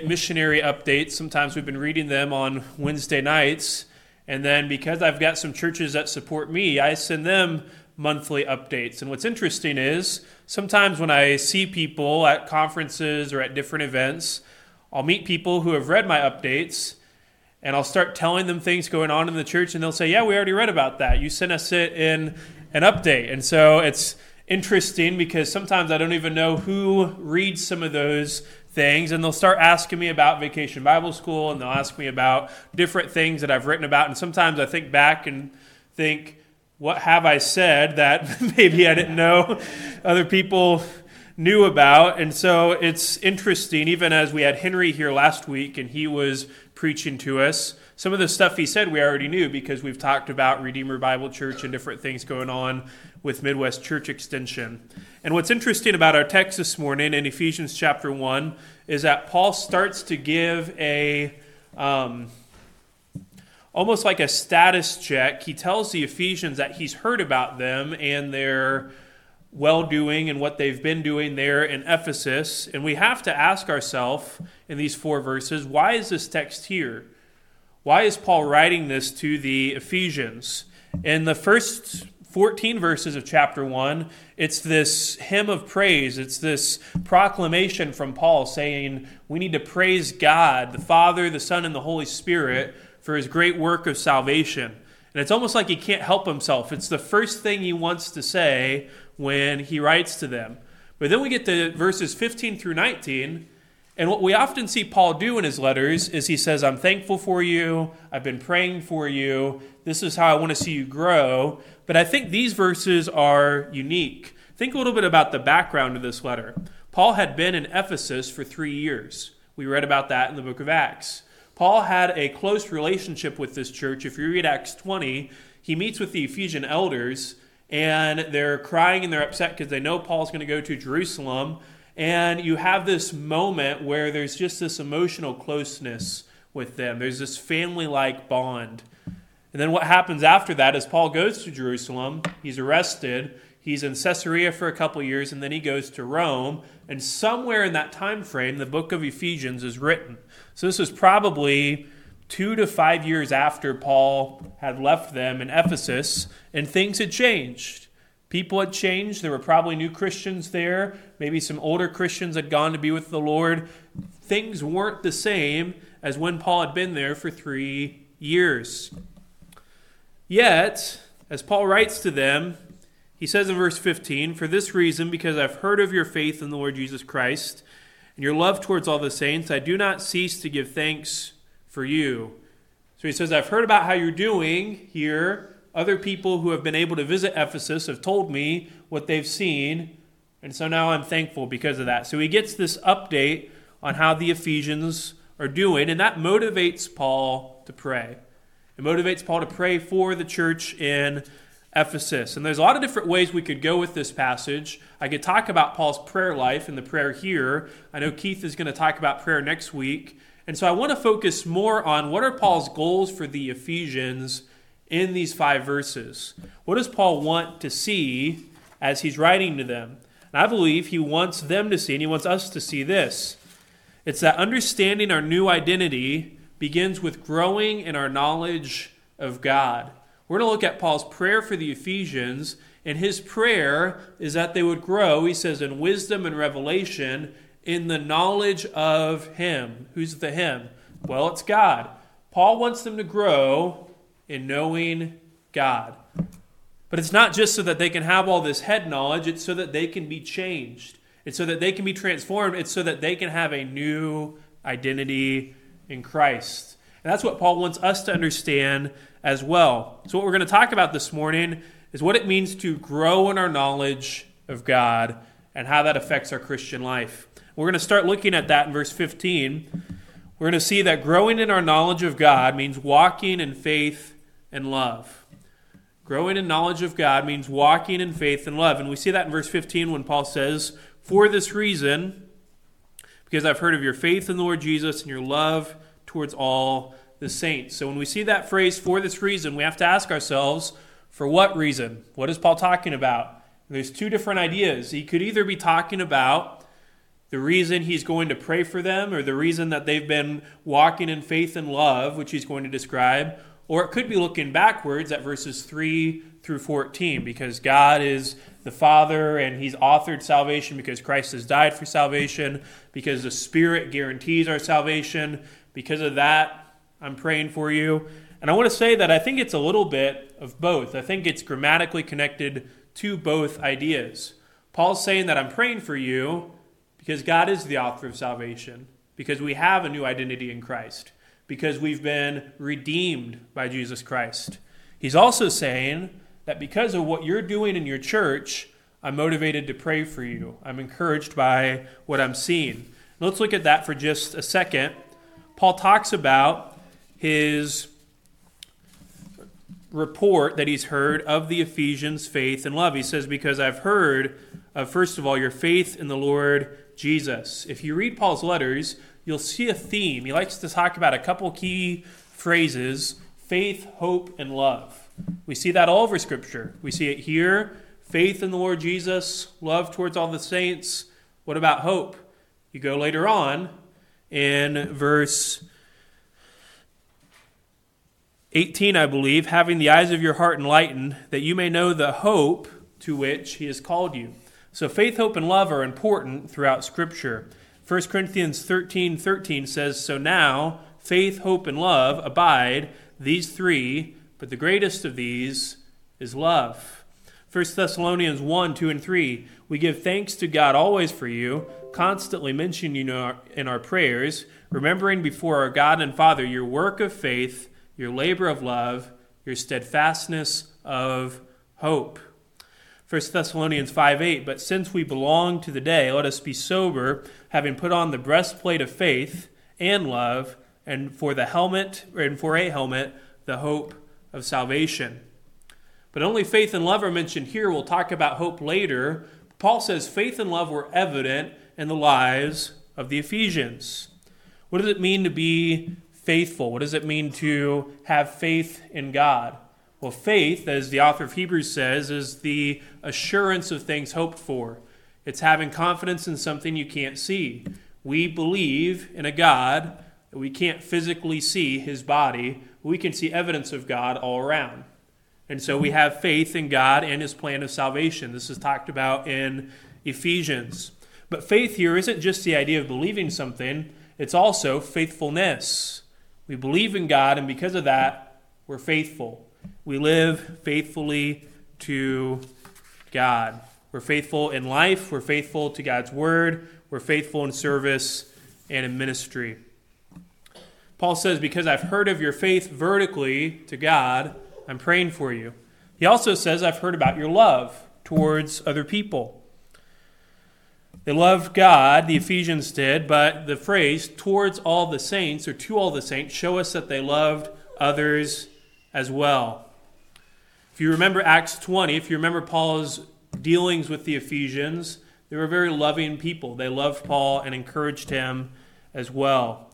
missionary updates. Sometimes we've been reading them on Wednesday nights. And then because I've got some churches that support me, I send them monthly updates. And what's interesting is sometimes when I see people at conferences or at different events, I'll meet people who have read my updates and I'll start telling them things going on in the church and they'll say, "Yeah, we already read about that. You sent us it in an update." And so it's interesting because sometimes I don't even know who reads some of those things and they'll start asking me about vacation bible school and they'll ask me about different things that i've written about and sometimes i think back and think what have i said that maybe i didn't know other people knew about? And so it's interesting even as we had henry here last week and he was preaching to us some of the stuff he said we already knew because we've talked about redeemer bible church and different things going on with midwest church extension. And what's interesting about our text this morning in Ephesians chapter 1 is that Paul starts to give a um, almost like a status check. He tells the Ephesians that he's heard about them and their well doing and what they've been doing there in Ephesus. And we have to ask ourselves in these four verses why is this text here? Why is Paul writing this to the Ephesians? In the first 14 verses of chapter 1, it's this hymn of praise. It's this proclamation from Paul saying we need to praise God, the Father, the Son, and the Holy Spirit for his great work of salvation. And it's almost like he can't help himself. It's the first thing he wants to say when he writes to them. But then we get to verses 15 through 19, and what we often see Paul do in his letters is he says, I'm thankful for you. I've been praying for you. This is how I want to see you grow. But I think these verses are unique. Think a little bit about the background of this letter. Paul had been in Ephesus for three years. We read about that in the book of Acts. Paul had a close relationship with this church. If you read Acts 20, he meets with the Ephesian elders, and they're crying and they're upset because they know Paul's going to go to Jerusalem. And you have this moment where there's just this emotional closeness with them. There's this family like bond. And then what happens after that is Paul goes to Jerusalem, he's arrested, he's in Caesarea for a couple years, and then he goes to Rome. And somewhere in that time frame, the book of Ephesians is written. So this is probably two to five years after Paul had left them in Ephesus, and things had changed. People had changed. There were probably new Christians there. Maybe some older Christians had gone to be with the Lord. Things weren't the same as when Paul had been there for three years. Yet, as Paul writes to them, he says in verse 15, For this reason, because I've heard of your faith in the Lord Jesus Christ and your love towards all the saints, I do not cease to give thanks for you. So he says, I've heard about how you're doing here. Other people who have been able to visit Ephesus have told me what they've seen. And so now I'm thankful because of that. So he gets this update on how the Ephesians are doing, and that motivates Paul to pray. It motivates Paul to pray for the church in Ephesus. And there's a lot of different ways we could go with this passage. I could talk about Paul's prayer life and the prayer here. I know Keith is going to talk about prayer next week. And so I want to focus more on what are Paul's goals for the Ephesians in these five verses. What does Paul want to see as he's writing to them? And I believe he wants them to see, and he wants us to see this. It's that understanding our new identity begins with growing in our knowledge of God. We're going to look at Paul's prayer for the Ephesians, and his prayer is that they would grow, he says, in wisdom and revelation in the knowledge of Him. Who's the Him? Well, it's God. Paul wants them to grow in knowing God. But it's not just so that they can have all this head knowledge, it's so that they can be changed. It's so that they can be transformed. It's so that they can have a new identity in Christ. And that's what Paul wants us to understand as well. So, what we're going to talk about this morning is what it means to grow in our knowledge of God and how that affects our Christian life. We're going to start looking at that in verse 15. We're going to see that growing in our knowledge of God means walking in faith and love. Growing in knowledge of God means walking in faith and love. And we see that in verse 15 when Paul says, For this reason, because I've heard of your faith in the Lord Jesus and your love towards all the saints. So when we see that phrase, for this reason, we have to ask ourselves, for what reason? What is Paul talking about? There's two different ideas. He could either be talking about the reason he's going to pray for them, or the reason that they've been walking in faith and love, which he's going to describe. Or it could be looking backwards at verses 3 through 14, because God is the Father and he's authored salvation because Christ has died for salvation, because the Spirit guarantees our salvation. Because of that, I'm praying for you. And I want to say that I think it's a little bit of both. I think it's grammatically connected to both ideas. Paul's saying that I'm praying for you because God is the author of salvation, because we have a new identity in Christ, because we've been redeemed by Jesus Christ. He's also saying that because of what you're doing in your church, I'm motivated to pray for you. I'm encouraged by what I'm seeing. Let's look at that for just a second. Paul talks about his report that he's heard of the Ephesians' faith and love. He says, Because I've heard of, first of all, your faith in the Lord Jesus. If you read Paul's letters, you'll see a theme. He likes to talk about a couple key phrases faith, hope, and love. We see that all over Scripture. We see it here faith in the Lord Jesus, love towards all the saints. What about hope? You go later on in verse 18, I believe, having the eyes of your heart enlightened, that you may know the hope to which he has called you. So faith, hope, and love are important throughout Scripture. 1 Corinthians 13 13 says, So now faith, hope, and love abide, these three, but the greatest of these is love. 1 Thessalonians 1 2 and 3, we give thanks to God always for you, constantly mentioning you in our, in our prayers, remembering before our God and Father your work of faith, your labor of love, your steadfastness of hope. 1 Thessalonians 5 8, but since we belong to the day, let us be sober, having put on the breastplate of faith and love, and for the helmet, and for a helmet, the hope of salvation. But only faith and love are mentioned here. We'll talk about hope later. Paul says faith and love were evident in the lives of the Ephesians. What does it mean to be faithful? What does it mean to have faith in God? Well, faith, as the author of Hebrews says, is the assurance of things hoped for. It's having confidence in something you can't see. We believe in a God that we can't physically see his body, we can see evidence of God all around. And so we have faith in God and his plan of salvation. This is talked about in Ephesians. But faith here isn't just the idea of believing something, it's also faithfulness. We believe in God, and because of that, we're faithful. We live faithfully to God. We're faithful in life, we're faithful to God's word, we're faithful in service and in ministry. Paul says, Because I've heard of your faith vertically to God, I'm praying for you. He also says, I've heard about your love towards other people. They loved God, the Ephesians did, but the phrase towards all the saints or to all the saints show us that they loved others as well. If you remember Acts 20, if you remember Paul's dealings with the Ephesians, they were very loving people. They loved Paul and encouraged him as well.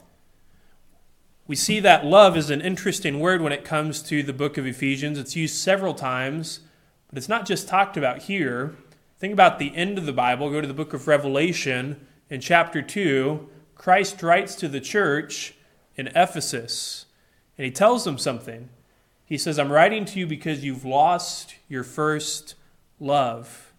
We see that love is an interesting word when it comes to the book of Ephesians. It's used several times, but it's not just talked about here. Think about the end of the Bible. Go to the book of Revelation in chapter 2. Christ writes to the church in Ephesus, and he tells them something. He says, I'm writing to you because you've lost your first love.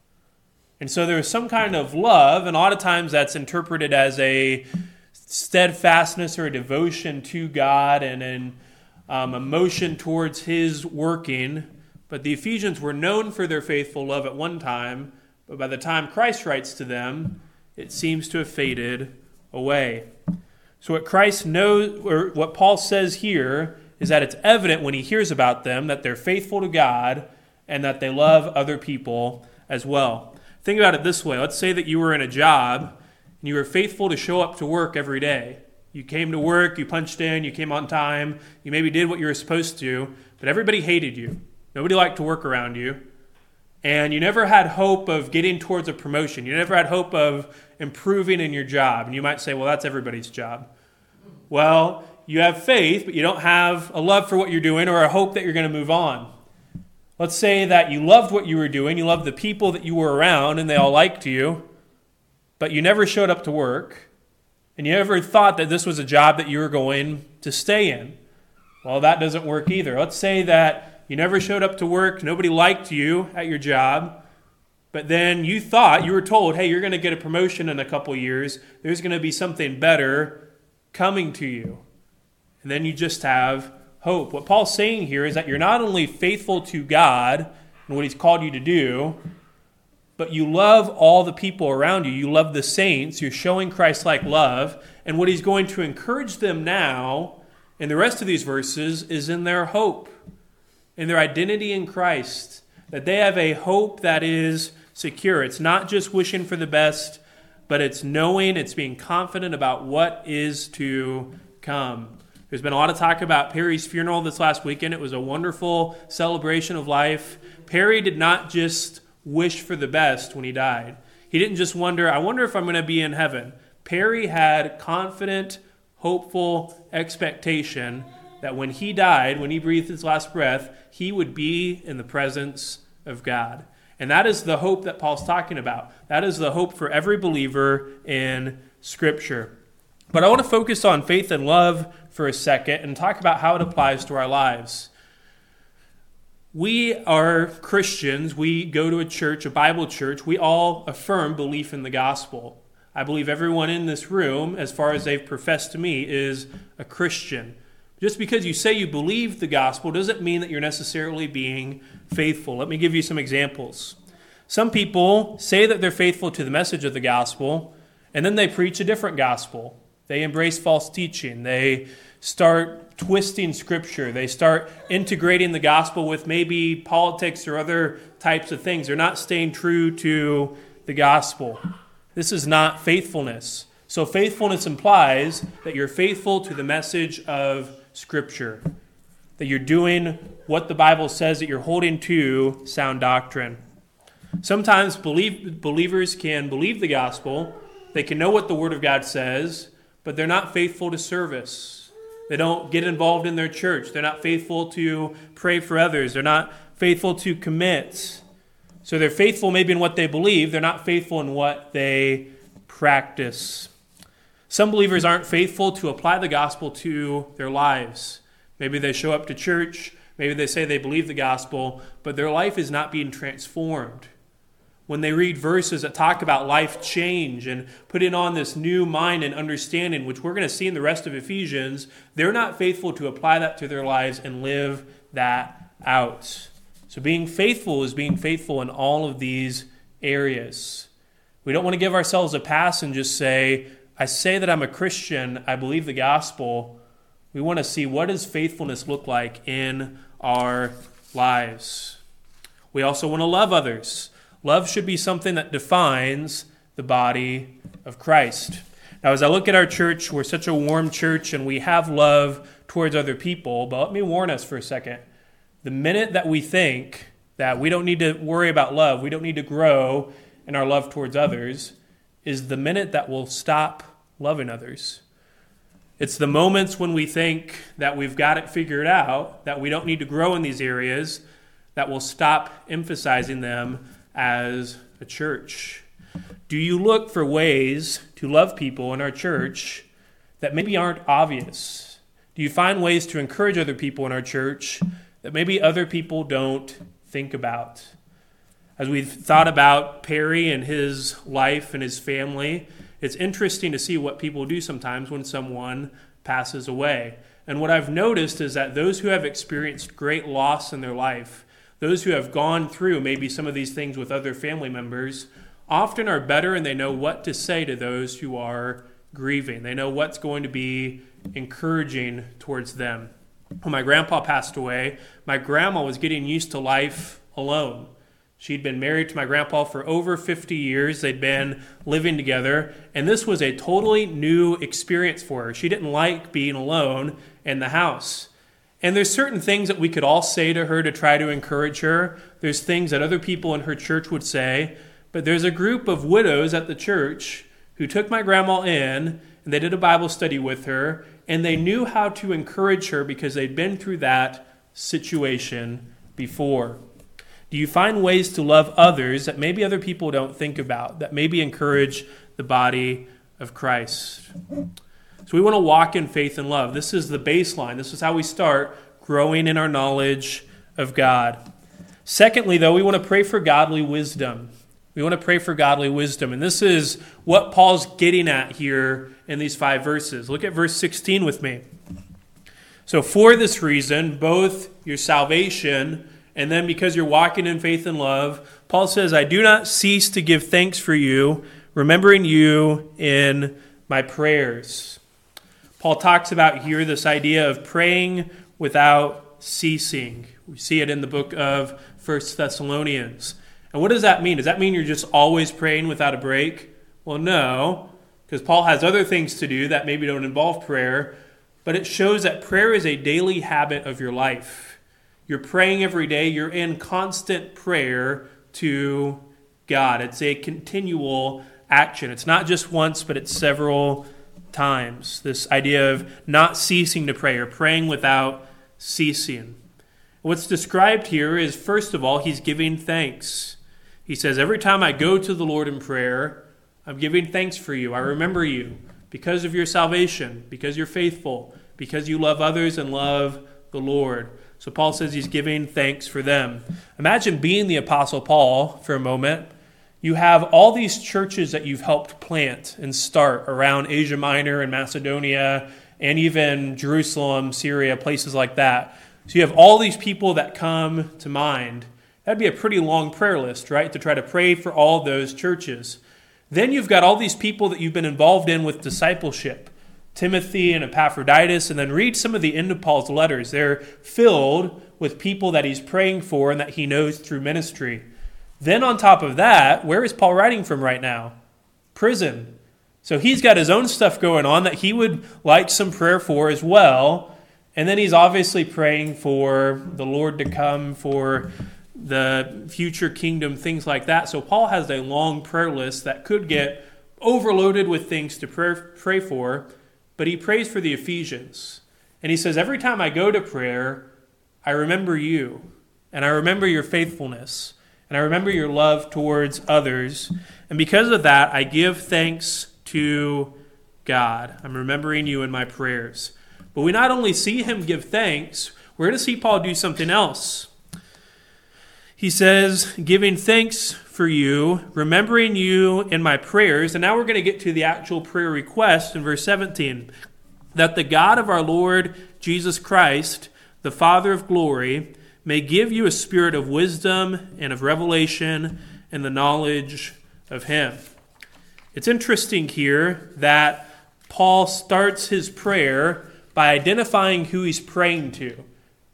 And so there's some kind of love, and a lot of times that's interpreted as a steadfastness or a devotion to God and an um, emotion towards His working. But the Ephesians were known for their faithful love at one time, but by the time Christ writes to them, it seems to have faded away. So what Christ knows, or what Paul says here, is that it's evident when he hears about them that they're faithful to God and that they love other people as well. Think about it this way let's say that you were in a job and you were faithful to show up to work every day. You came to work, you punched in, you came on time, you maybe did what you were supposed to, but everybody hated you. Nobody liked to work around you. And you never had hope of getting towards a promotion. You never had hope of improving in your job. And you might say, well, that's everybody's job. Well, you have faith, but you don't have a love for what you're doing or a hope that you're going to move on. Let's say that you loved what you were doing, you loved the people that you were around, and they all liked you, but you never showed up to work, and you never thought that this was a job that you were going to stay in. Well, that doesn't work either. Let's say that you never showed up to work, nobody liked you at your job, but then you thought, you were told, hey, you're going to get a promotion in a couple years, there's going to be something better coming to you. And then you just have hope. What Paul's saying here is that you're not only faithful to God and what He's called you to do, but you love all the people around you. You love the saints. You're showing Christ like love. And what He's going to encourage them now in the rest of these verses is in their hope, in their identity in Christ, that they have a hope that is secure. It's not just wishing for the best, but it's knowing, it's being confident about what is to come. There's been a lot of talk about Perry's funeral this last weekend. It was a wonderful celebration of life. Perry did not just wish for the best when he died. He didn't just wonder, I wonder if I'm going to be in heaven. Perry had confident, hopeful expectation that when he died, when he breathed his last breath, he would be in the presence of God. And that is the hope that Paul's talking about. That is the hope for every believer in Scripture. But I want to focus on faith and love for a second and talk about how it applies to our lives. We are Christians. We go to a church, a Bible church. We all affirm belief in the gospel. I believe everyone in this room, as far as they've professed to me, is a Christian. Just because you say you believe the gospel doesn't mean that you're necessarily being faithful. Let me give you some examples. Some people say that they're faithful to the message of the gospel, and then they preach a different gospel. They embrace false teaching. They start twisting scripture. They start integrating the gospel with maybe politics or other types of things. They're not staying true to the gospel. This is not faithfulness. So, faithfulness implies that you're faithful to the message of scripture, that you're doing what the Bible says, that you're holding to sound doctrine. Sometimes believe, believers can believe the gospel, they can know what the Word of God says, but they're not faithful to service. They don't get involved in their church. They're not faithful to pray for others. They're not faithful to commit. So they're faithful maybe in what they believe, they're not faithful in what they practice. Some believers aren't faithful to apply the gospel to their lives. Maybe they show up to church, maybe they say they believe the gospel, but their life is not being transformed when they read verses that talk about life change and putting on this new mind and understanding, which we're going to see in the rest of Ephesians, they're not faithful to apply that to their lives and live that out. So, being faithful is being faithful in all of these areas. We don't want to give ourselves a pass and just say, I say that I'm a Christian, I believe the gospel. We want to see what does faithfulness look like in our lives. We also want to love others. Love should be something that defines the body of Christ. Now, as I look at our church, we're such a warm church and we have love towards other people, but let me warn us for a second. The minute that we think that we don't need to worry about love, we don't need to grow in our love towards others, is the minute that we'll stop loving others. It's the moments when we think that we've got it figured out, that we don't need to grow in these areas, that we'll stop emphasizing them as a church? Do you look for ways to love people in our church that maybe aren't obvious? Do you find ways to encourage other people in our church that maybe other people don't think about? As we've thought about Perry and his life and his family, it's interesting to see what people do sometimes when someone passes away. And what I've noticed is that those who have experienced great loss in their life those who have gone through maybe some of these things with other family members often are better and they know what to say to those who are grieving. They know what's going to be encouraging towards them. When my grandpa passed away, my grandma was getting used to life alone. She'd been married to my grandpa for over 50 years. They'd been living together, and this was a totally new experience for her. She didn't like being alone in the house. And there's certain things that we could all say to her to try to encourage her. There's things that other people in her church would say. But there's a group of widows at the church who took my grandma in and they did a Bible study with her and they knew how to encourage her because they'd been through that situation before. Do you find ways to love others that maybe other people don't think about, that maybe encourage the body of Christ. So we want to walk in faith and love. This is the baseline. This is how we start growing in our knowledge of God. Secondly, though, we want to pray for godly wisdom. We want to pray for godly wisdom. And this is what Paul's getting at here in these five verses. Look at verse 16 with me. So, for this reason, both your salvation and then because you're walking in faith and love, Paul says, I do not cease to give thanks for you, remembering you in my prayers. Paul talks about here this idea of praying without ceasing. We see it in the book of First Thessalonians. And what does that mean? Does that mean you're just always praying without a break? Well, no, because Paul has other things to do that maybe don't involve prayer, but it shows that prayer is a daily habit of your life. You're praying every day, you're in constant prayer to God. It's a continual action. It's not just once, but it's several times. This idea of not ceasing to pray or praying without ceasing. What's described here is, first of all, he's giving thanks. He says, Every time I go to the Lord in prayer, I'm giving thanks for you. I remember you because of your salvation, because you're faithful, because you love others and love the Lord. So Paul says he's giving thanks for them. Imagine being the Apostle Paul for a moment. You have all these churches that you've helped plant and start around Asia Minor and Macedonia and even Jerusalem, Syria, places like that. So you have all these people that come to mind. That'd be a pretty long prayer list, right? To try to pray for all those churches. Then you've got all these people that you've been involved in with discipleship Timothy and Epaphroditus, and then read some of the end of Paul's letters. They're filled with people that he's praying for and that he knows through ministry. Then, on top of that, where is Paul writing from right now? Prison. So he's got his own stuff going on that he would like some prayer for as well. And then he's obviously praying for the Lord to come, for the future kingdom, things like that. So Paul has a long prayer list that could get overloaded with things to pray, pray for, but he prays for the Ephesians. And he says, Every time I go to prayer, I remember you, and I remember your faithfulness, and I remember your love towards others. And because of that, I give thanks to God. I'm remembering you in my prayers. But we not only see him give thanks, we're going to see Paul do something else. He says, giving thanks for you, remembering you in my prayers. And now we're going to get to the actual prayer request in verse 17 that the God of our Lord Jesus Christ, the Father of glory, may give you a spirit of wisdom and of revelation and the knowledge of him. It's interesting here that Paul starts his prayer by identifying who he's praying to.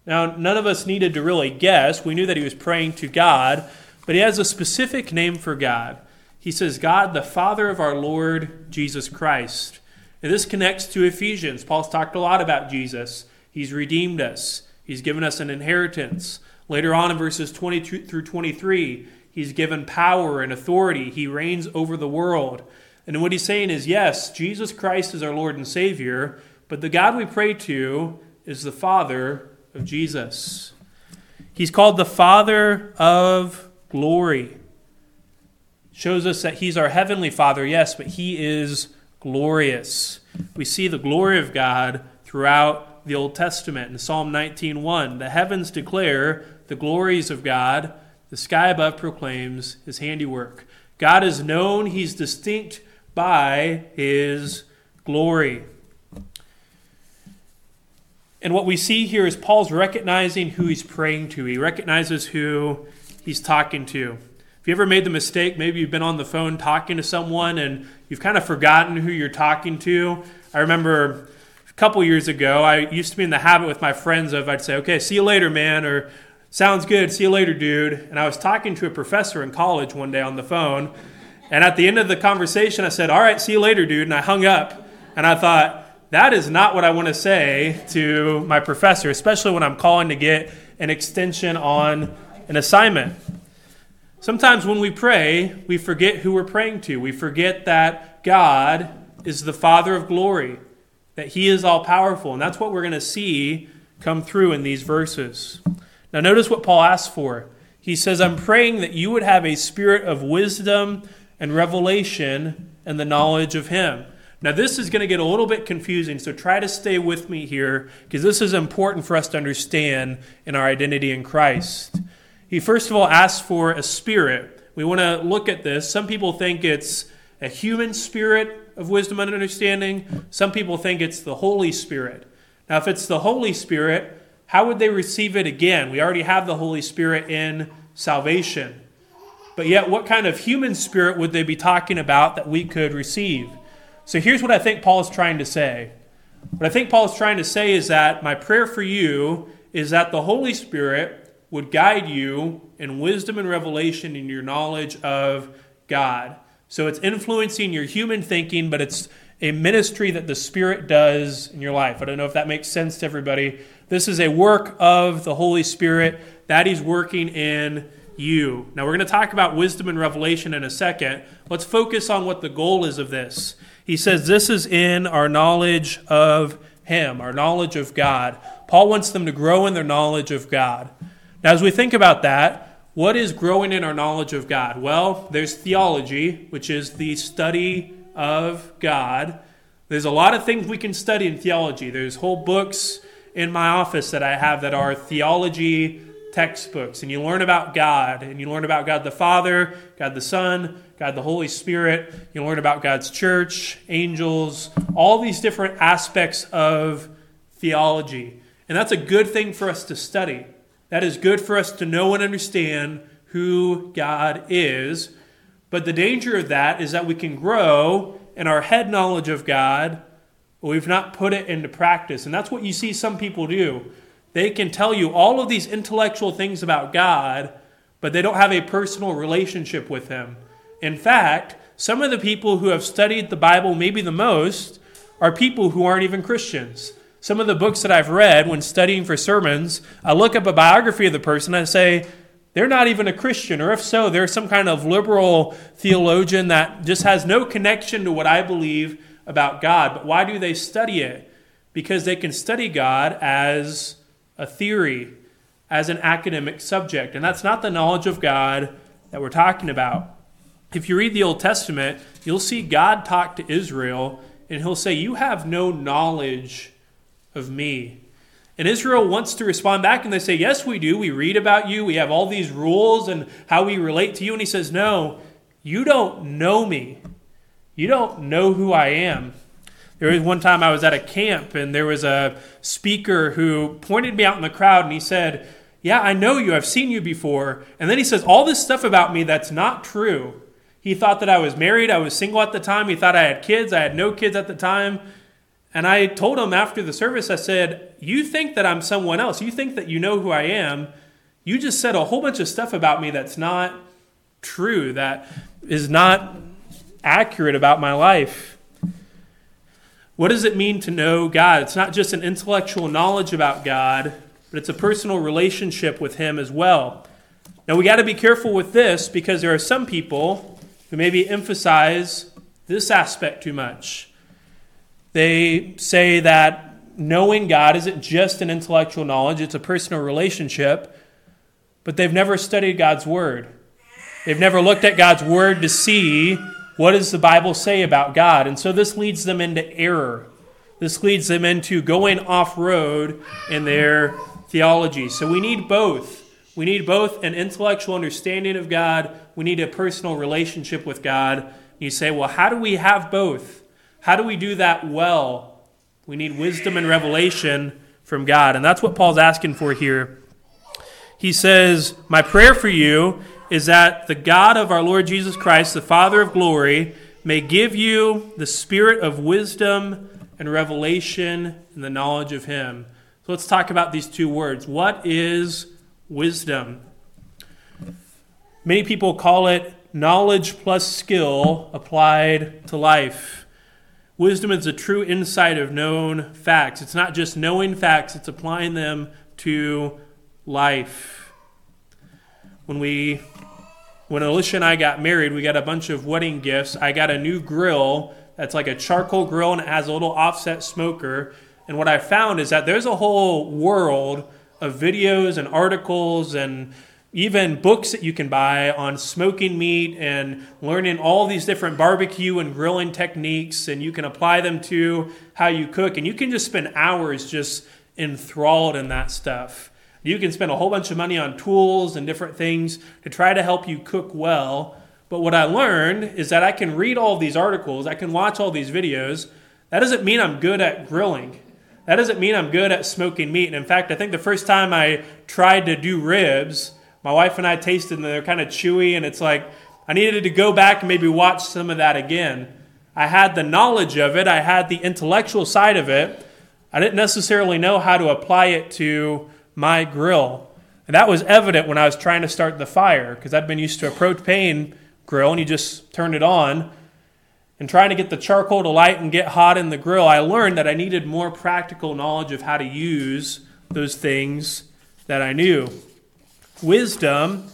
Now, none of us needed to really guess. We knew that he was praying to God, but he has a specific name for God. He says, God, the Father of our Lord Jesus Christ. And this connects to Ephesians. Paul's talked a lot about Jesus. He's redeemed us, he's given us an inheritance. Later on in verses 22 through 23, he's given power and authority. He reigns over the world. And what he's saying is, yes, Jesus Christ is our Lord and Savior, but the God we pray to is the Father of Jesus. He's called the Father of glory. Shows us that He's our heavenly Father, yes, but He is glorious. We see the glory of God throughout the Old Testament. In Psalm 19:1, the heavens declare the glories of God, the sky above proclaims his handiwork. God is known, he's distinct by his glory. And what we see here is Paul's recognizing who he's praying to. He recognizes who he's talking to. If you ever made the mistake, maybe you've been on the phone talking to someone and you've kind of forgotten who you're talking to. I remember couple years ago, I used to be in the habit with my friends of I'd say, okay, see you later, man, or sounds good, see you later, dude. And I was talking to a professor in college one day on the phone. And at the end of the conversation, I said, all right, see you later, dude. And I hung up. And I thought, that is not what I want to say to my professor, especially when I'm calling to get an extension on an assignment. Sometimes when we pray, we forget who we're praying to. We forget that God is the Father of glory, that He is all powerful. And that's what we're going to see come through in these verses. Now, notice what Paul asks for. He says, I'm praying that you would have a spirit of wisdom and revelation and the knowledge of Him. Now, this is going to get a little bit confusing, so try to stay with me here because this is important for us to understand in our identity in Christ. He first of all asks for a spirit. We want to look at this. Some people think it's a human spirit of wisdom and understanding, some people think it's the Holy Spirit. Now, if it's the Holy Spirit, how would they receive it again? We already have the Holy Spirit in salvation. But yet, what kind of human spirit would they be talking about that we could receive? So here's what I think Paul is trying to say. What I think Paul is trying to say is that my prayer for you is that the Holy Spirit would guide you in wisdom and revelation in your knowledge of God. So it's influencing your human thinking, but it's a ministry that the Spirit does in your life. I don't know if that makes sense to everybody. This is a work of the Holy Spirit that He's working in you. Now, we're going to talk about wisdom and revelation in a second. Let's focus on what the goal is of this. He says this is in our knowledge of Him, our knowledge of God. Paul wants them to grow in their knowledge of God. Now, as we think about that, what is growing in our knowledge of God? Well, there's theology, which is the study of God. There's a lot of things we can study in theology. There's whole books in my office that I have that are theology textbooks and you learn about God and you learn about God the Father, God the Son, God the Holy Spirit. You learn about God's church, angels, all these different aspects of theology. And that's a good thing for us to study. That is good for us to know and understand who God is. But the danger of that is that we can grow in our head knowledge of God, but we've not put it into practice. And that's what you see some people do. They can tell you all of these intellectual things about God, but they don't have a personal relationship with Him. In fact, some of the people who have studied the Bible maybe the most are people who aren't even Christians. Some of the books that I've read when studying for sermons, I look up a biography of the person and I say, they're not even a Christian, or if so, they're some kind of liberal theologian that just has no connection to what I believe about God. But why do they study it? Because they can study God as a theory, as an academic subject. And that's not the knowledge of God that we're talking about. If you read the Old Testament, you'll see God talk to Israel, and he'll say, You have no knowledge of me. And Israel wants to respond back, and they say, Yes, we do. We read about you. We have all these rules and how we relate to you. And he says, No, you don't know me. You don't know who I am. There was one time I was at a camp and there was a speaker who pointed me out in the crowd and he said, Yeah, I know you. I've seen you before. And then he says, All this stuff about me that's not true. He thought that I was married. I was single at the time. He thought I had kids. I had no kids at the time. And I told him after the service, I said, You think that I'm someone else. You think that you know who I am. You just said a whole bunch of stuff about me that's not true, that is not accurate about my life. What does it mean to know God? It's not just an intellectual knowledge about God, but it's a personal relationship with Him as well. Now, we got to be careful with this because there are some people who maybe emphasize this aspect too much. They say that knowing God isn't just an intellectual knowledge, it's a personal relationship, but they've never studied God's Word. They've never looked at God's Word to see what does the Bible say about God? And so this leads them into error. This leads them into going off road in their theology. So we need both. We need both an intellectual understanding of God, we need a personal relationship with God. You say, well, how do we have both? How do we do that well? We need wisdom and revelation from God. And that's what Paul's asking for here. He says, My prayer for you is that the God of our Lord Jesus Christ, the Father of glory, may give you the spirit of wisdom and revelation and the knowledge of Him. So let's talk about these two words. What is wisdom? Many people call it knowledge plus skill applied to life. Wisdom is a true insight of known facts. It's not just knowing facts, it's applying them to life. When we when Alicia and I got married, we got a bunch of wedding gifts. I got a new grill that's like a charcoal grill and it has a little offset smoker. And what I found is that there's a whole world of videos and articles and even books that you can buy on smoking meat and learning all these different barbecue and grilling techniques, and you can apply them to how you cook. And you can just spend hours just enthralled in that stuff. You can spend a whole bunch of money on tools and different things to try to help you cook well. But what I learned is that I can read all these articles, I can watch all these videos. That doesn't mean I'm good at grilling. That doesn't mean I'm good at smoking meat. And in fact, I think the first time I tried to do ribs, my wife and I tasted and they're kind of chewy, and it's like I needed to go back and maybe watch some of that again. I had the knowledge of it, I had the intellectual side of it. I didn't necessarily know how to apply it to my grill. And that was evident when I was trying to start the fire because I'd been used to a propane grill and you just turn it on. And trying to get the charcoal to light and get hot in the grill, I learned that I needed more practical knowledge of how to use those things that I knew. Wisdom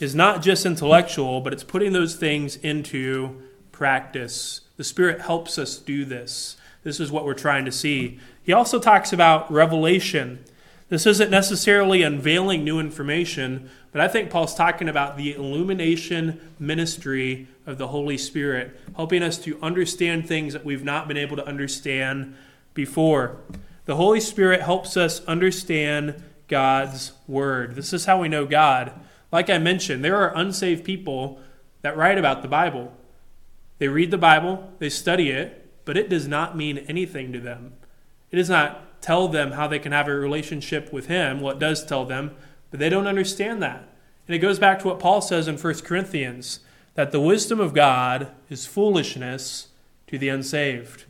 is not just intellectual, but it's putting those things into practice. The Spirit helps us do this. This is what we're trying to see. He also talks about revelation. This isn't necessarily unveiling new information, but I think Paul's talking about the illumination ministry of the Holy Spirit, helping us to understand things that we've not been able to understand before. The Holy Spirit helps us understand God's Word. This is how we know God. Like I mentioned, there are unsaved people that write about the Bible. They read the Bible, they study it, but it does not mean anything to them. It does not tell them how they can have a relationship with Him. Well, does tell them, but they don't understand that. And it goes back to what Paul says in 1 Corinthians that the wisdom of God is foolishness to the unsaved.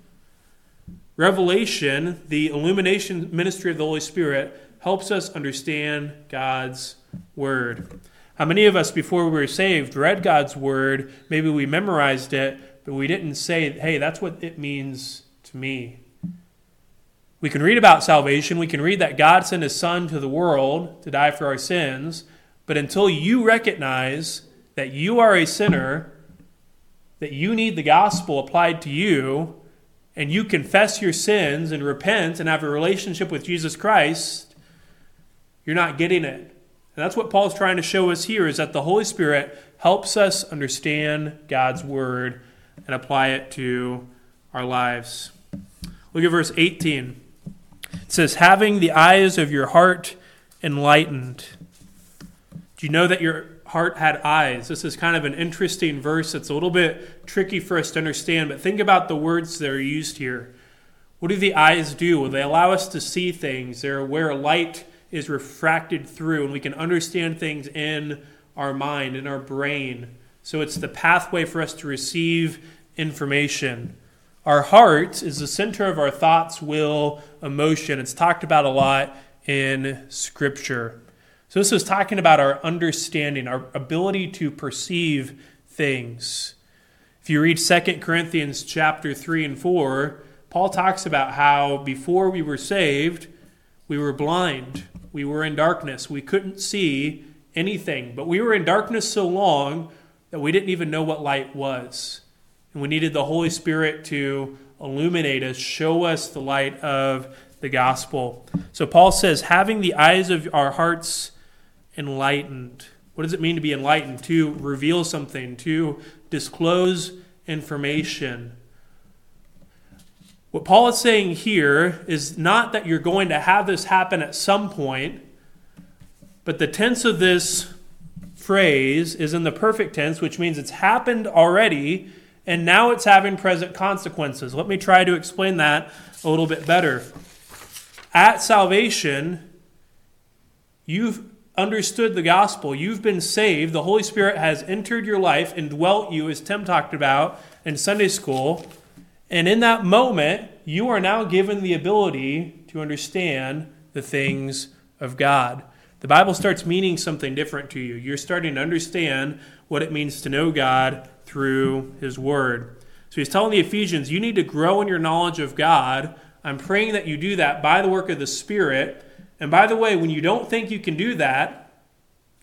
Revelation, the illumination ministry of the Holy Spirit, helps us understand God's Word. How many of us, before we were saved, read God's Word? Maybe we memorized it, but we didn't say, hey, that's what it means to me. We can read about salvation. We can read that God sent His Son to the world to die for our sins. But until you recognize that you are a sinner, that you need the gospel applied to you, and you confess your sins and repent and have a relationship with Jesus Christ, you're not getting it. And that's what Paul's trying to show us here is that the Holy Spirit helps us understand God's word and apply it to our lives. Look at verse 18. It says, Having the eyes of your heart enlightened. Do you know that your heart had eyes? This is kind of an interesting verse. It's a little bit tricky for us to understand, but think about the words that are used here. What do the eyes do? Well, they allow us to see things. They're where light is refracted through and we can understand things in our mind, in our brain. So it's the pathway for us to receive information. Our heart is the center of our thoughts, will, emotion. It's talked about a lot in Scripture. So this is talking about our understanding, our ability to perceive things. If you read 2 Corinthians chapter 3 and 4, Paul talks about how before we were saved, we were blind. We were in darkness. We couldn't see anything. But we were in darkness so long that we didn't even know what light was. And we needed the Holy Spirit to illuminate us, show us the light of the gospel. So Paul says, having the eyes of our hearts enlightened. What does it mean to be enlightened? To reveal something, to disclose information. What Paul is saying here is not that you're going to have this happen at some point, but the tense of this phrase is in the perfect tense, which means it's happened already and now it's having present consequences. Let me try to explain that a little bit better. At salvation, you've understood the gospel, you've been saved, the Holy Spirit has entered your life and dwelt you, as Tim talked about in Sunday school. And in that moment, you are now given the ability to understand the things of God. The Bible starts meaning something different to you. You're starting to understand what it means to know God through His Word. So he's telling the Ephesians, you need to grow in your knowledge of God. I'm praying that you do that by the work of the Spirit. And by the way, when you don't think you can do that,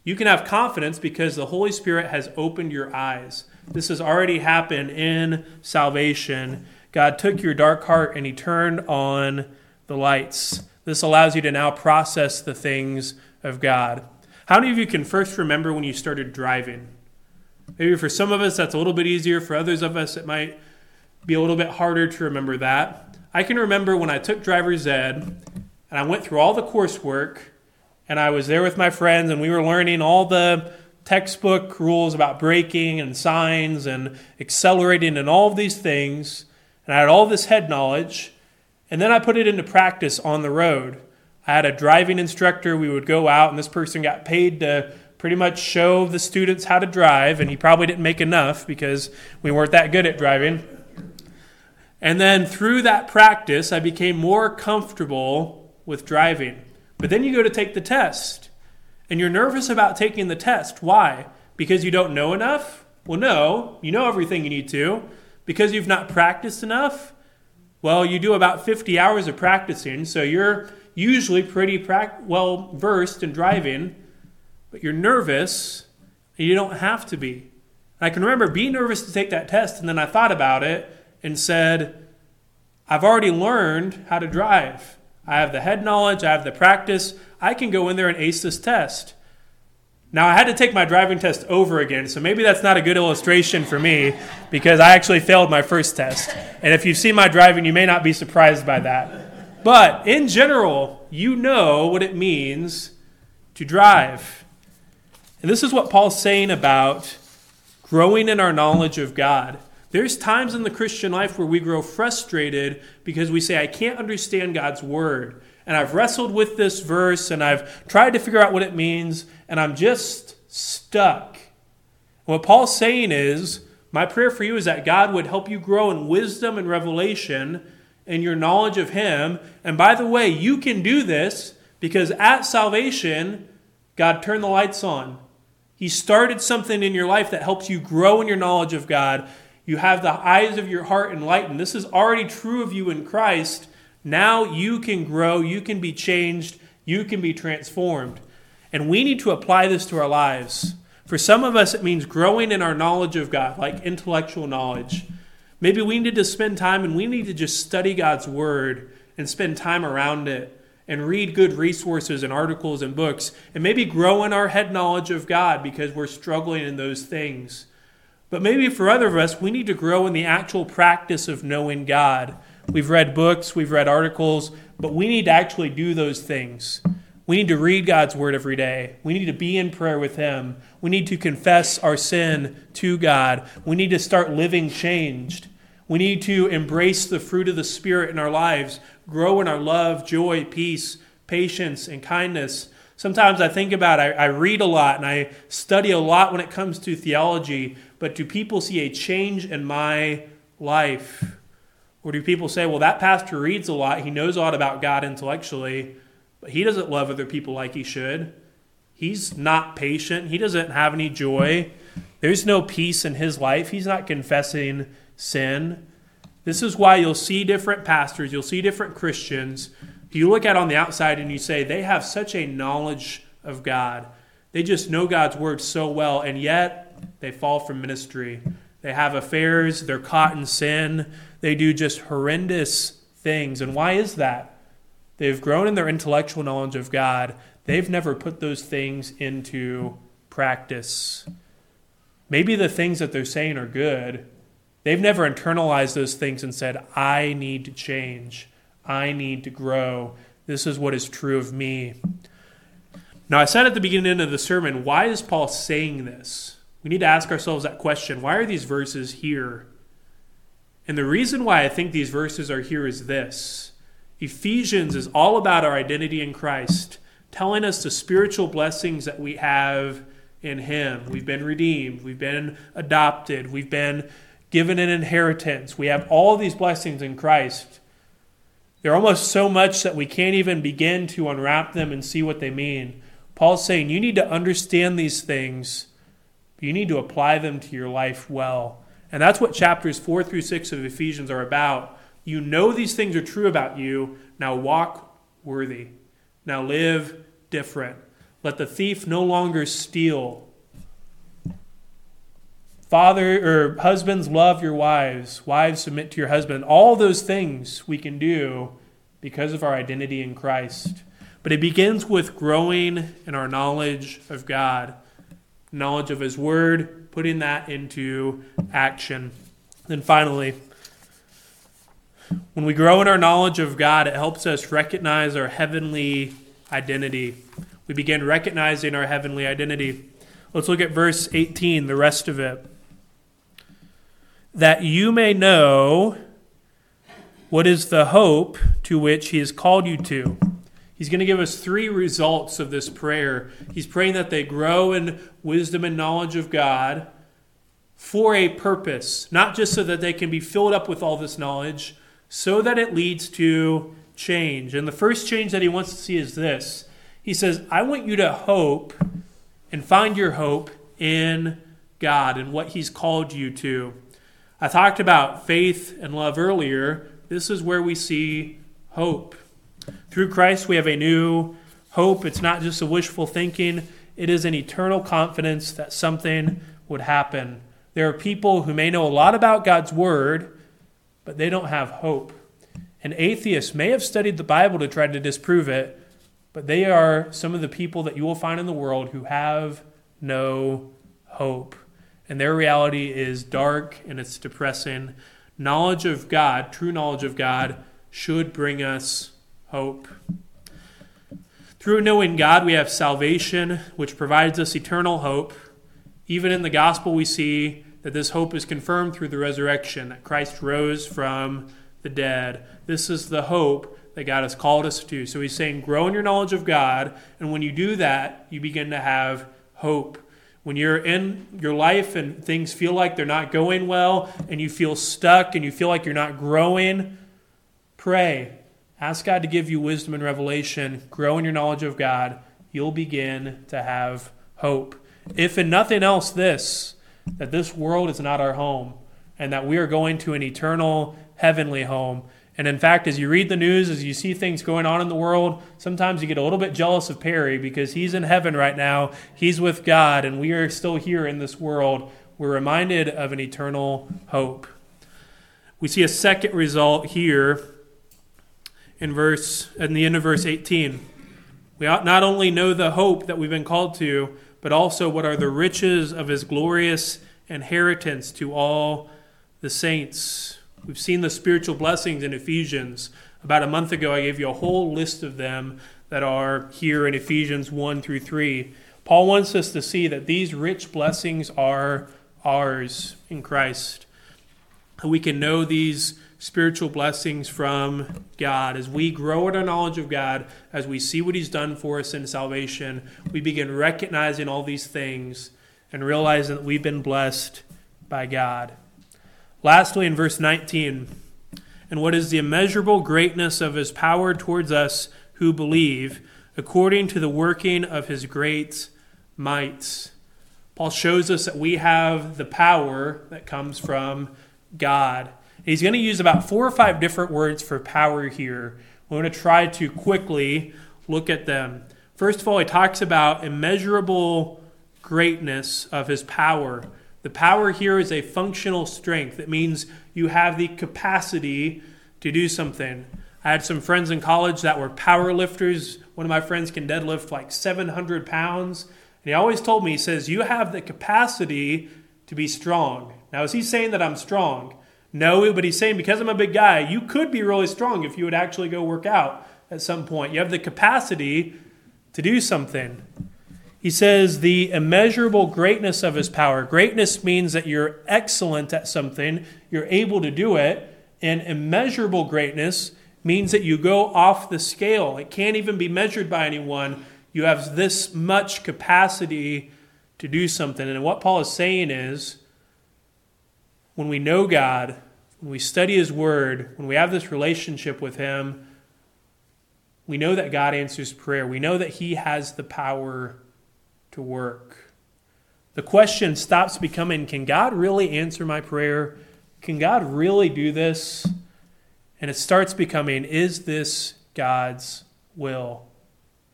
you can have confidence because the Holy Spirit has opened your eyes. This has already happened in salvation. God took your dark heart and he turned on the lights. This allows you to now process the things of God. How many of you can first remember when you started driving? Maybe for some of us that's a little bit easier. For others of us, it might be a little bit harder to remember that. I can remember when I took driver's ed and I went through all the coursework and I was there with my friends and we were learning all the textbook rules about braking and signs and accelerating and all of these things. And I had all this head knowledge. And then I put it into practice on the road. I had a driving instructor. We would go out, and this person got paid to pretty much show the students how to drive. And he probably didn't make enough because we weren't that good at driving. And then through that practice, I became more comfortable with driving. But then you go to take the test, and you're nervous about taking the test. Why? Because you don't know enough? Well, no, you know everything you need to. Because you've not practiced enough? Well, you do about 50 hours of practicing, so you're usually pretty pra- well versed in driving, but you're nervous, and you don't have to be. I can remember being nervous to take that test, and then I thought about it and said, I've already learned how to drive. I have the head knowledge, I have the practice. I can go in there and ace this test. Now, I had to take my driving test over again, so maybe that's not a good illustration for me because I actually failed my first test. And if you've seen my driving, you may not be surprised by that. But in general, you know what it means to drive. And this is what Paul's saying about growing in our knowledge of God. There's times in the Christian life where we grow frustrated because we say, I can't understand God's word. And I've wrestled with this verse and I've tried to figure out what it means, and I'm just stuck. What Paul's saying is, my prayer for you is that God would help you grow in wisdom and revelation and your knowledge of Him. And by the way, you can do this because at salvation, God turned the lights on. He started something in your life that helps you grow in your knowledge of God. You have the eyes of your heart enlightened. This is already true of you in Christ. Now you can grow, you can be changed, you can be transformed. And we need to apply this to our lives. For some of us, it means growing in our knowledge of God, like intellectual knowledge. Maybe we need to spend time and we need to just study God's Word and spend time around it and read good resources and articles and books and maybe grow in our head knowledge of God because we're struggling in those things. But maybe for other of us, we need to grow in the actual practice of knowing God. We've read books, we've read articles, but we need to actually do those things. We need to read God's word every day. We need to be in prayer with Him. We need to confess our sin to God. We need to start living changed. We need to embrace the fruit of the Spirit in our lives, grow in our love, joy, peace, patience, and kindness. Sometimes I think about I, I read a lot and I study a lot when it comes to theology, but do people see a change in my life? Or do people say, well, that pastor reads a lot, he knows a lot about God intellectually, but he doesn't love other people like he should? He's not patient, he doesn't have any joy. There's no peace in his life. He's not confessing sin. This is why you'll see different pastors, you'll see different Christians. You look at on the outside and you say, they have such a knowledge of God. They just know God's word so well, and yet they fall from ministry. They have affairs. They're caught in sin. They do just horrendous things. And why is that? They've grown in their intellectual knowledge of God. They've never put those things into practice. Maybe the things that they're saying are good. They've never internalized those things and said, I need to change. I need to grow. This is what is true of me. Now, I said at the beginning of the sermon, why is Paul saying this? we need to ask ourselves that question why are these verses here? And the reason why I think these verses are here is this Ephesians is all about our identity in Christ, telling us the spiritual blessings that we have in Him. We've been redeemed, we've been adopted, we've been given an inheritance. We have all these blessings in Christ. They're almost so much that we can't even begin to unwrap them and see what they mean. Paul's saying you need to understand these things you need to apply them to your life well. And that's what chapters 4 through 6 of Ephesians are about. You know these things are true about you. Now walk worthy. Now live different. Let the thief no longer steal. Father or husbands, love your wives. Wives, submit to your husband. All those things we can do because of our identity in Christ. But it begins with growing in our knowledge of God, knowledge of His Word, putting that into action. Then finally, when we grow in our knowledge of God, it helps us recognize our heavenly identity. We begin recognizing our heavenly identity. Let's look at verse 18, the rest of it. That you may know what is the hope to which he has called you to. He's going to give us three results of this prayer. He's praying that they grow in wisdom and knowledge of God for a purpose, not just so that they can be filled up with all this knowledge, so that it leads to change. And the first change that he wants to see is this He says, I want you to hope and find your hope in God and what he's called you to. I talked about faith and love earlier. This is where we see hope. Through Christ, we have a new hope. It's not just a wishful thinking, it is an eternal confidence that something would happen. There are people who may know a lot about God's Word, but they don't have hope. And atheists may have studied the Bible to try to disprove it, but they are some of the people that you will find in the world who have no hope. And their reality is dark and it's depressing. Knowledge of God, true knowledge of God, should bring us hope. Through knowing God, we have salvation, which provides us eternal hope. Even in the gospel, we see that this hope is confirmed through the resurrection, that Christ rose from the dead. This is the hope that God has called us to. So he's saying, grow in your knowledge of God, and when you do that, you begin to have hope. When you're in your life and things feel like they're not going well, and you feel stuck and you feel like you're not growing, pray. Ask God to give you wisdom and revelation. Grow in your knowledge of God. You'll begin to have hope. If in nothing else, this that this world is not our home and that we are going to an eternal heavenly home. And in fact, as you read the news, as you see things going on in the world, sometimes you get a little bit jealous of Perry because he's in heaven right now. He's with God, and we are still here in this world. We're reminded of an eternal hope. We see a second result here in verse in the end of verse 18. We ought not only know the hope that we've been called to, but also what are the riches of his glorious inheritance to all the saints. We've seen the spiritual blessings in Ephesians. About a month ago, I gave you a whole list of them that are here in Ephesians 1 through 3. Paul wants us to see that these rich blessings are ours in Christ. We can know these spiritual blessings from God. As we grow in our knowledge of God, as we see what He's done for us in salvation, we begin recognizing all these things and realizing that we've been blessed by God. Lastly, in verse 19, and what is the immeasurable greatness of His power towards us who believe, according to the working of His great might. Paul shows us that we have the power that comes from God. He's going to use about four or five different words for power here. We're going to try to quickly look at them. First of all, he talks about immeasurable greatness of his power. The power here is a functional strength. It means you have the capacity to do something. I had some friends in college that were power lifters. One of my friends can deadlift like 700 pounds. And he always told me, he says, You have the capacity to be strong. Now, is he saying that I'm strong? No, but he's saying because I'm a big guy, you could be really strong if you would actually go work out at some point. You have the capacity to do something. He says the immeasurable greatness of his power. Greatness means that you're excellent at something, you're able to do it, and immeasurable greatness means that you go off the scale. It can't even be measured by anyone. You have this much capacity to do something. And what Paul is saying is when we know God, when we study His Word, when we have this relationship with Him, we know that God answers prayer. We know that He has the power to work. The question stops becoming can God really answer my prayer? Can God really do this? And it starts becoming is this God's will?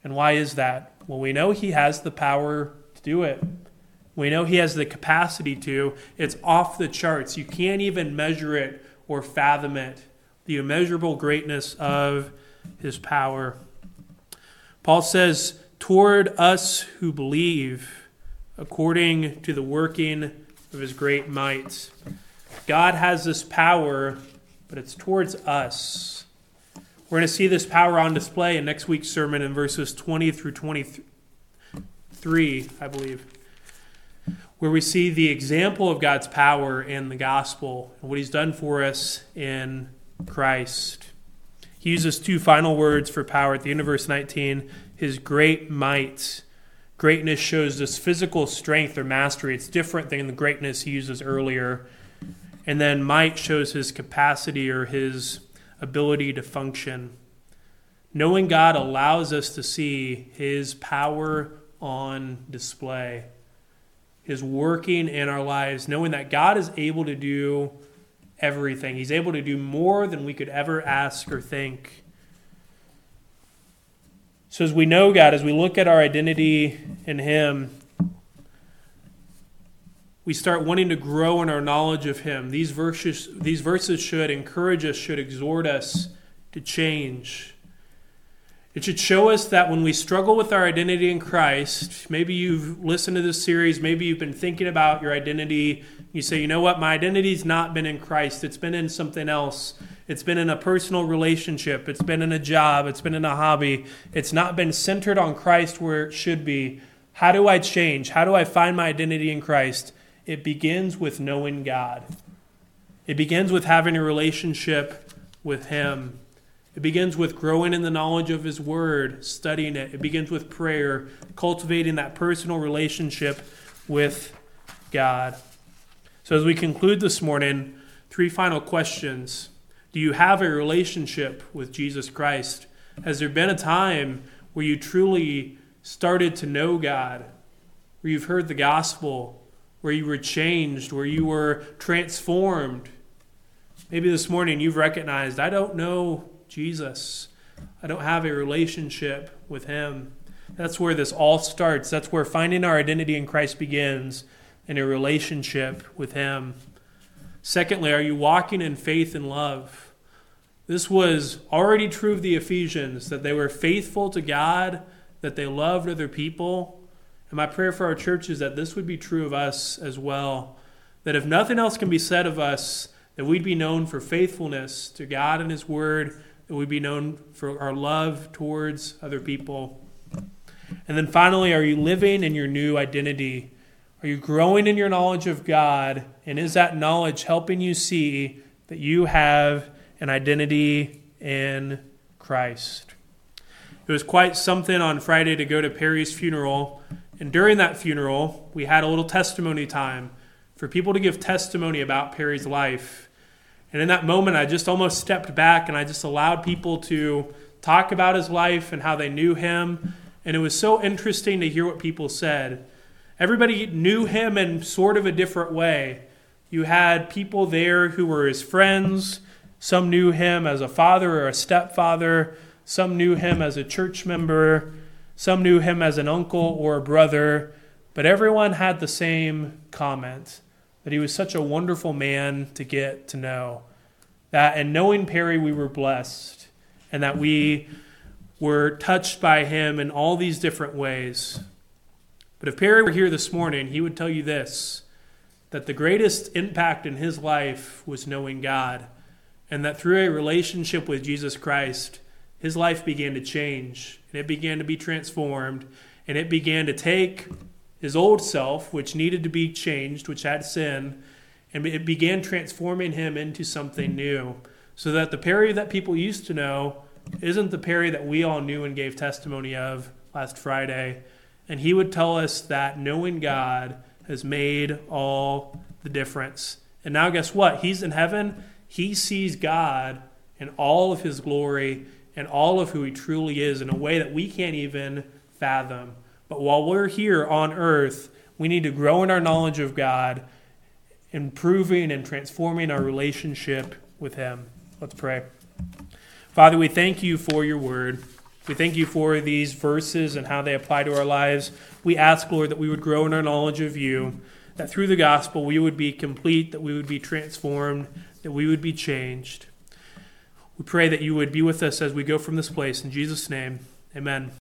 And why is that? Well, we know He has the power to do it. We know he has the capacity to. It's off the charts. You can't even measure it or fathom it. The immeasurable greatness of his power. Paul says, Toward us who believe, according to the working of his great might. God has this power, but it's towards us. We're going to see this power on display in next week's sermon in verses 20 through 23, I believe, where we see the example of God's power in the gospel and what he's done for us in Christ. He uses two final words for power at the end of verse 19 his great might. Greatness shows this physical strength or mastery. It's different than the greatness he uses earlier. And then might shows his capacity or his ability to function. Knowing God allows us to see His power on display, His working in our lives, knowing that God is able to do everything. He's able to do more than we could ever ask or think. So, as we know God, as we look at our identity in Him, we start wanting to grow in our knowledge of Him. These verses, these verses should encourage us, should exhort us to change. It should show us that when we struggle with our identity in Christ, maybe you've listened to this series, maybe you've been thinking about your identity. You say, you know what, my identity's not been in Christ, it's been in something else. It's been in a personal relationship, it's been in a job, it's been in a hobby. It's not been centered on Christ where it should be. How do I change? How do I find my identity in Christ? It begins with knowing God. It begins with having a relationship with Him. It begins with growing in the knowledge of His Word, studying it. It begins with prayer, cultivating that personal relationship with God. So, as we conclude this morning, three final questions. Do you have a relationship with Jesus Christ? Has there been a time where you truly started to know God, where you've heard the gospel, where you were changed, where you were transformed. Maybe this morning you've recognized, I don't know Jesus. I don't have a relationship with Him. That's where this all starts. That's where finding our identity in Christ begins in a relationship with Him. Secondly, are you walking in faith and love? This was already true of the Ephesians that they were faithful to God, that they loved other people, and my prayer for our church is that this would be true of us as well. That if nothing else can be said of us, that we'd be known for faithfulness to God and His Word, that we'd be known for our love towards other people. And then finally, are you living in your new identity? Are you growing in your knowledge of God? And is that knowledge helping you see that you have an identity in Christ? It was quite something on Friday to go to Perry's funeral and during that funeral, we had a little testimony time for people to give testimony about Perry's life. And in that moment, I just almost stepped back and I just allowed people to talk about his life and how they knew him. And it was so interesting to hear what people said. Everybody knew him in sort of a different way. You had people there who were his friends. Some knew him as a father or a stepfather. Some knew him as a church member. Some knew him as an uncle or a brother, but everyone had the same comment that he was such a wonderful man to get to know. That, and knowing Perry, we were blessed, and that we were touched by him in all these different ways. But if Perry were here this morning, he would tell you this that the greatest impact in his life was knowing God, and that through a relationship with Jesus Christ, his life began to change and it began to be transformed and it began to take his old self, which needed to be changed, which had sin, and it began transforming him into something new. So that the Perry that people used to know isn't the Perry that we all knew and gave testimony of last Friday. And he would tell us that knowing God has made all the difference. And now, guess what? He's in heaven. He sees God in all of his glory and all of who he truly is in a way that we can't even fathom. But while we're here on earth, we need to grow in our knowledge of God, improving and transforming our relationship with him. Let's pray. Father, we thank you for your word. We thank you for these verses and how they apply to our lives. We ask, Lord, that we would grow in our knowledge of you, that through the gospel we would be complete, that we would be transformed, that we would be changed. We pray that you would be with us as we go from this place. In Jesus' name, amen.